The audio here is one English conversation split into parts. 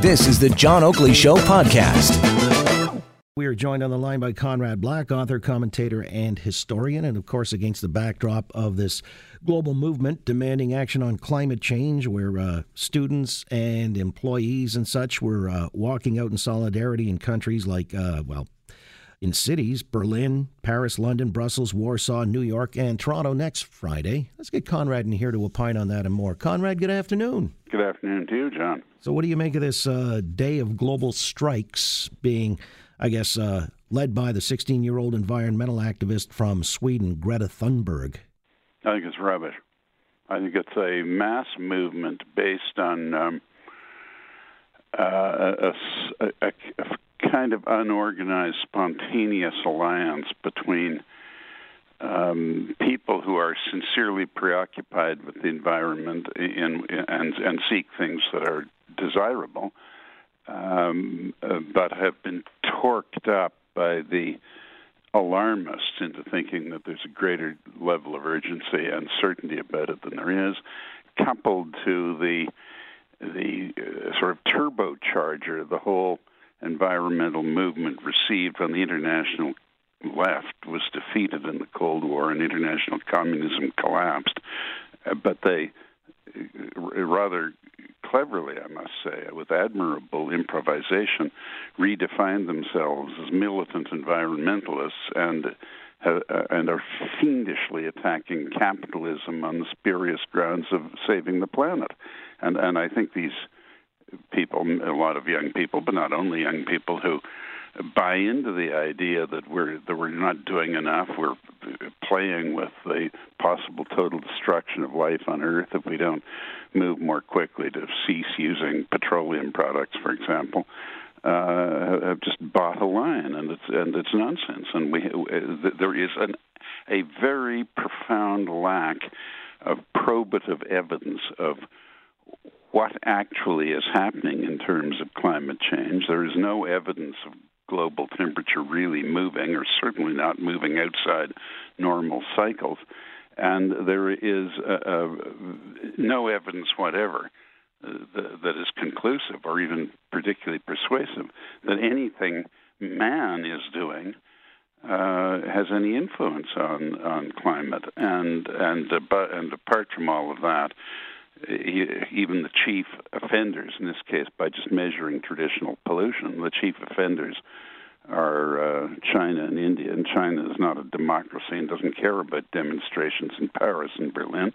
This is the John Oakley Show podcast. We are joined on the line by Conrad Black, author, commentator, and historian, and of course, against the backdrop of this global movement demanding action on climate change, where uh, students and employees and such were uh, walking out in solidarity in countries like, uh, well, in cities Berlin, Paris, London, Brussels, Warsaw, New York, and Toronto next Friday. Let's get Conrad in here to opine on that and more. Conrad, good afternoon. Good afternoon to you, John. So, what do you make of this uh, day of global strikes being, I guess, uh, led by the 16 year old environmental activist from Sweden, Greta Thunberg? I think it's rubbish. I think it's a mass movement based on um, uh, a, a, a, kind of unorganized, spontaneous alliance between um, people who are sincerely preoccupied with the environment in, and and seek things that are desirable, um, uh, but have been torqued up by the alarmists into thinking that there's a greater level of urgency and certainty about it than there is, coupled to the the uh, sort of turbocharger the whole environmental movement received on the international left was defeated in the Cold War and international communism collapsed. Uh, but they uh, rather cleverly, I must say, with admirable improvisation, redefined themselves as militant environmentalists and uh, and are fiendishly attacking capitalism on the spurious grounds of saving the planet. And and I think these people, a lot of young people, but not only young people who buy into the idea that we're that we're not doing enough. We're playing with the possible total destruction of life on Earth if we don't move more quickly to cease using petroleum products, for example. Uh, have just bought a line, and it's and it's nonsense. And we uh, there is an, a very profound lack of probative evidence of what actually is happening in terms of climate change. There is no evidence of global temperature really moving, or certainly not moving outside normal cycles. And there is uh, uh, no evidence whatever uh, that is conclusive or even particularly persuasive that anything man is doing uh, has any influence on, on climate. And and uh, and apart from all of that, even the chief offenders, in this case, by just measuring traditional pollution, the chief offenders are uh, China and India, and China is not a democracy and doesn't care about demonstrations in Paris and Berlin,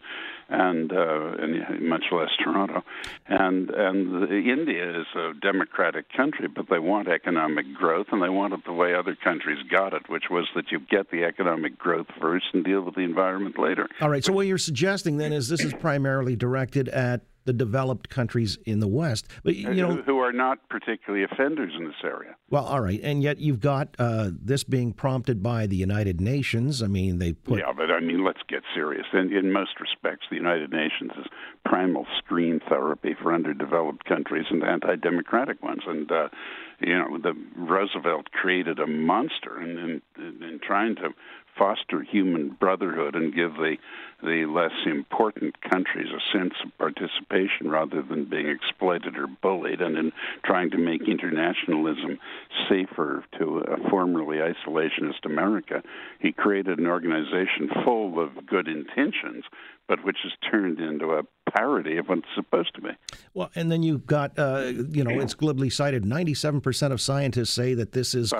and, uh, and much less Toronto. And and India is a democratic country, but they want economic growth, and they want it the way other countries got it, which was that you get the economic growth first and deal with the environment later. All right. So what you're suggesting then is this is primarily directed at the developed countries in the West, but you know who are not particularly offenders in this area. Well, all right, and yet you've got uh, this being prompted by the United Nations. I mean, they put yeah, but I mean, let's get serious. In, in most respects, the United Nations is primal scream therapy for underdeveloped countries and anti-democratic ones, and uh, you know, the Roosevelt created a monster in, in, in trying to foster human brotherhood and give the the less important countries a sense of participation rather than being exploited or bullied, and in trying to make internationalism safer to a formerly isolationist America, he created an organization full of good intentions, but which has turned into a parody of what it's supposed to be. Well, and then you've got, uh, you know, it's glibly cited 97% of scientists say that this is.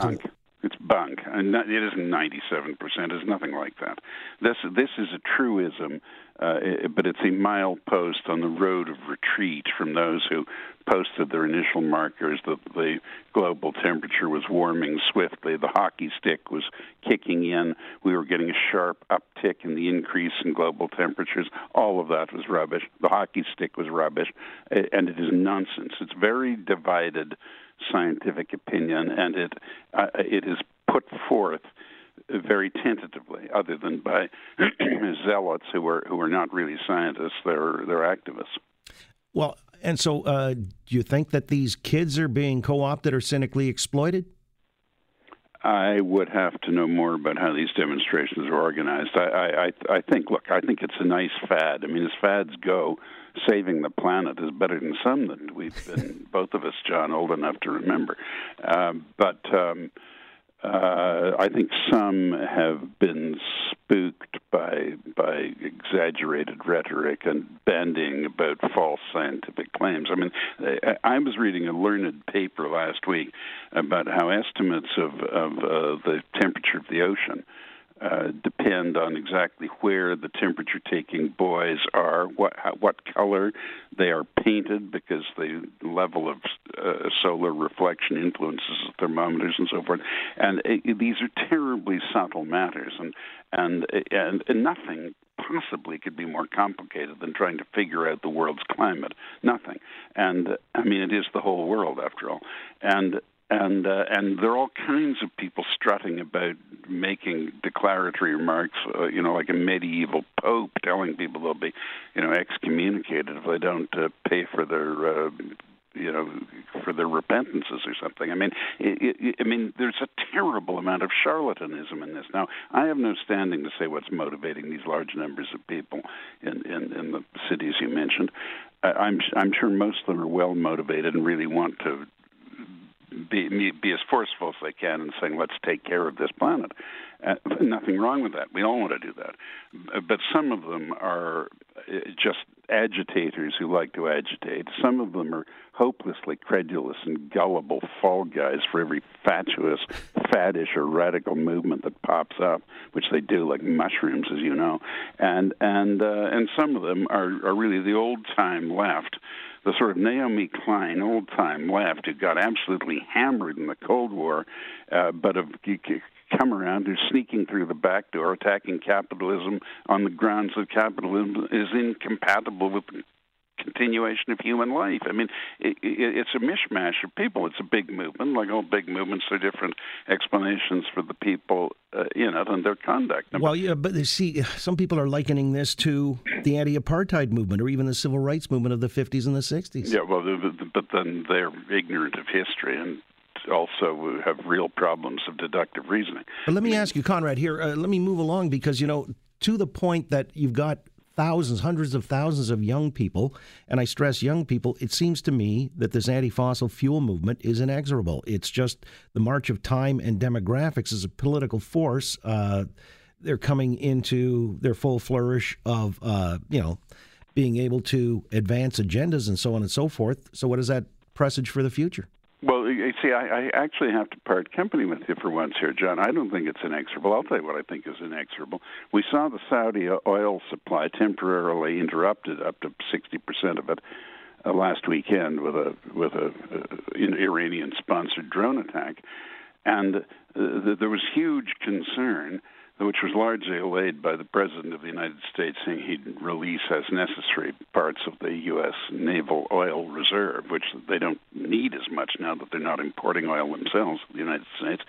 Bunk. It isn't 97%. It's nothing like that. This, this is a truism, uh, but it's a milepost on the road of retreat from those who posted their initial markers that the global temperature was warming swiftly. The hockey stick was kicking in. We were getting a sharp uptick in the increase in global temperatures. All of that was rubbish. The hockey stick was rubbish, and it is nonsense. It's very divided scientific opinion, and it uh, it is put forth very tentatively, other than by zealots who are who are not really scientists; they're they're activists. Well, and so uh, do you think that these kids are being co-opted or cynically exploited? I would have to know more about how these demonstrations are organized. I, I, I think, look, I think it's a nice fad. I mean, as fads go, saving the planet is better than some that we've been, both of us, John, old enough to remember. Uh, but um, uh, I think some have been spooked by by exaggerated rhetoric and bandying about false scientific claims. I mean, I was reading a learned paper last week about how estimates of of uh, the temperature of the ocean uh, depend on exactly where the temperature taking buoys are, what how, what color they are painted, because the level of uh, solar reflection influences the thermometers and so forth. And uh, these are terribly subtle matters, and and and, and nothing possibly could be more complicated than trying to figure out the world's climate. Nothing. And I mean, it is the whole world after all. And and uh, and there are all kinds of people strutting about making declaratory remarks, uh, you know, like a medieval pope telling people they'll be, you know, excommunicated if they don't uh, pay for their. Uh, you know, for their repentances or something. I mean, it, it, I mean, there's a terrible amount of charlatanism in this. Now, I have no standing to say what's motivating these large numbers of people in in, in the cities you mentioned. I'm I'm sure most of them are well motivated and really want to be, be as forceful as they can in saying, let's take care of this planet. Uh, nothing wrong with that. We all want to do that. But some of them are uh, just agitators who like to agitate. Some of them are hopelessly credulous and gullible fall guys for every fatuous, faddish, or radical movement that pops up, which they do like mushrooms, as you know. And and uh, and some of them are, are really the old time left the sort of Naomi Klein old time left who got absolutely hammered in the Cold War, uh, but have come around who's sneaking through the back door, attacking capitalism on the grounds that capitalism is incompatible with continuation of human life. I mean, it, it, it's a mishmash of people. It's a big movement. Like all big movements, there are different explanations for the people uh, in it and their conduct. Well, yeah, but see, some people are likening this to the anti-apartheid movement or even the civil rights movement of the 50s and the 60s. Yeah, well, but then they're ignorant of history and also have real problems of deductive reasoning. But let me ask you, Conrad, here, uh, let me move along because, you know, to the point that you've got thousands, hundreds of thousands of young people, and I stress young people, it seems to me that this anti fossil fuel movement is inexorable. It's just the march of time and demographics as a political force. Uh, they're coming into their full flourish of, uh, you know, being able to advance agendas and so on and so forth. So, what does that presage for the future? You see, I, I actually have to part company with you for once here, John. I don't think it's inexorable. I'll tell you what I think is inexorable. We saw the Saudi oil supply temporarily interrupted, up to 60% of it, uh, last weekend with a with a uh, Iranian-sponsored drone attack, and uh, there was huge concern which was largely allayed by the President of the United States saying he'd release as necessary parts of the U.S. naval oil reserve, which they don't need as much now that they're not importing oil themselves, the United States.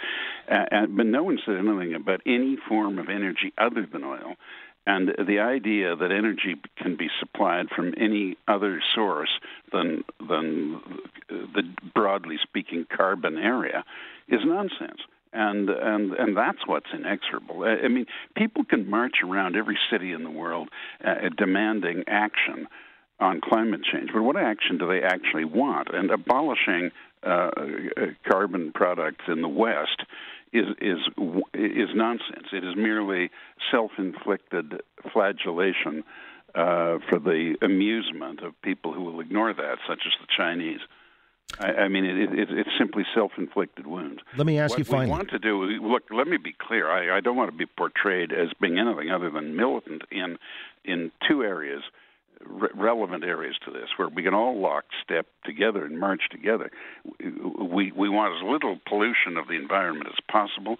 Uh, and, but no one said anything about any form of energy other than oil. And the idea that energy can be supplied from any other source than than the broadly speaking carbon area is nonsense and and and that's what's inexorable. I mean, people can march around every city in the world uh, demanding action on climate change, but what action do they actually want? And abolishing uh, carbon products in the West is is is nonsense. It is merely self-inflicted flagellation uh, for the amusement of people who will ignore that, such as the Chinese. I, I mean, it, it, it's simply self-inflicted wounds. Let me ask what you finally. What we want to do, look, let me be clear. I, I don't want to be portrayed as being anything other than militant in in two areas, re- relevant areas to this, where we can all lock step together and march together. We we want as little pollution of the environment as possible,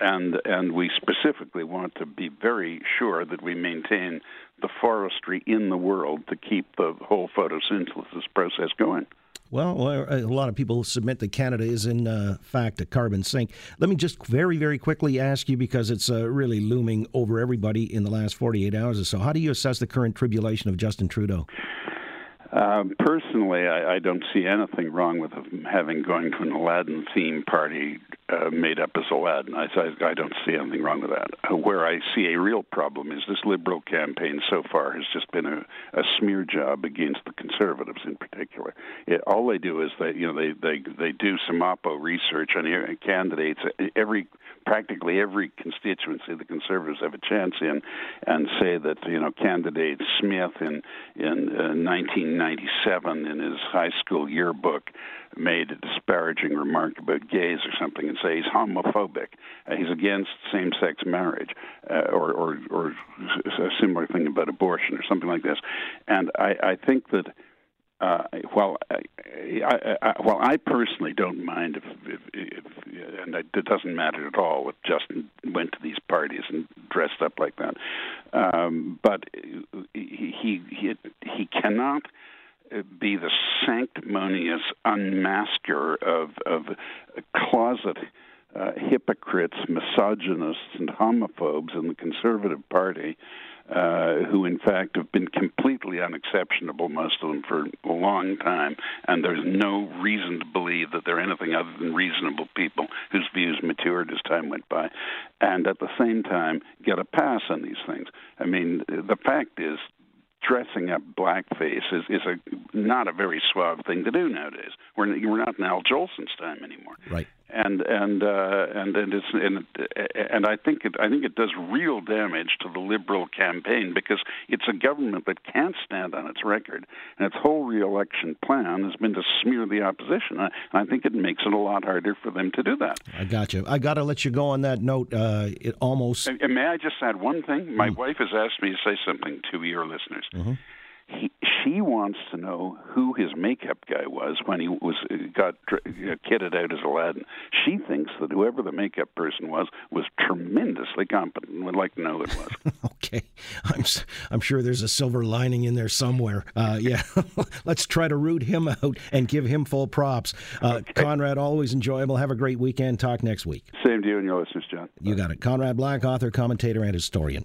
and and we specifically want to be very sure that we maintain the forestry in the world to keep the whole photosynthesis process going. Well, a lot of people submit that Canada is, in uh, fact, a carbon sink. Let me just very, very quickly ask you because it's uh, really looming over everybody in the last 48 hours or so. How do you assess the current tribulation of Justin Trudeau? Um, personally, I, I, don't see anything wrong with having going to an Aladdin theme party uh, made up as Aladdin. I, I, I don't see anything wrong with that. Uh, where I see a real problem is this liberal campaign so far has just been a, a smear job against the conservatives in particular. It, all they do is they you know they they they do some oppo research on candidates every practically every constituency the conservatives have a chance in, and say that you know candidate Smith in in uh, 1997 in his high school yearbook made a disparaging remark about gays or something, and say he's homophobic, uh, he's against same-sex marriage, uh, or, or or a similar thing about abortion or something like this, and I, I think that uh, well, I, I, I, well, I personally don't mind if, if, if, and it doesn't matter at all if Justin went to these parties and dressed up like that. Um, but he he he cannot be the sanctimonious unmasker of of closet uh, hypocrites, misogynists, and homophobes in the Conservative Party uh, who in fact have been completely unexceptionable, most of them for a long time, and there's no reason to believe that they're anything other than reasonable people whose views matured as time went by, and at the same time get a pass on these things. I mean, the fact is, dressing up blackface is, is a not a very suave thing to do nowadays. We're we're not in Al Jolson's time anymore. Right and and uh, and and it's and and I think it I think it does real damage to the liberal campaign because it's a government that can't stand on its record, and its whole reelection plan has been to smear the opposition. I, I think it makes it a lot harder for them to do that. I got you. I got to let you go on that note. Uh, it almost. And, and may I just add one thing? My mm. wife has asked me to say something to your listeners. Mm-hmm he, she wants to know who his makeup guy was when he was got kitted out as Aladdin. She thinks that whoever the makeup person was was tremendously competent and would like to know who it was. okay, I'm I'm sure there's a silver lining in there somewhere. Uh, yeah, let's try to root him out and give him full props. Uh, okay. Conrad, always enjoyable. Have a great weekend. Talk next week. Same to you and your listeners, John. You got it. Conrad Black, author, commentator, and historian.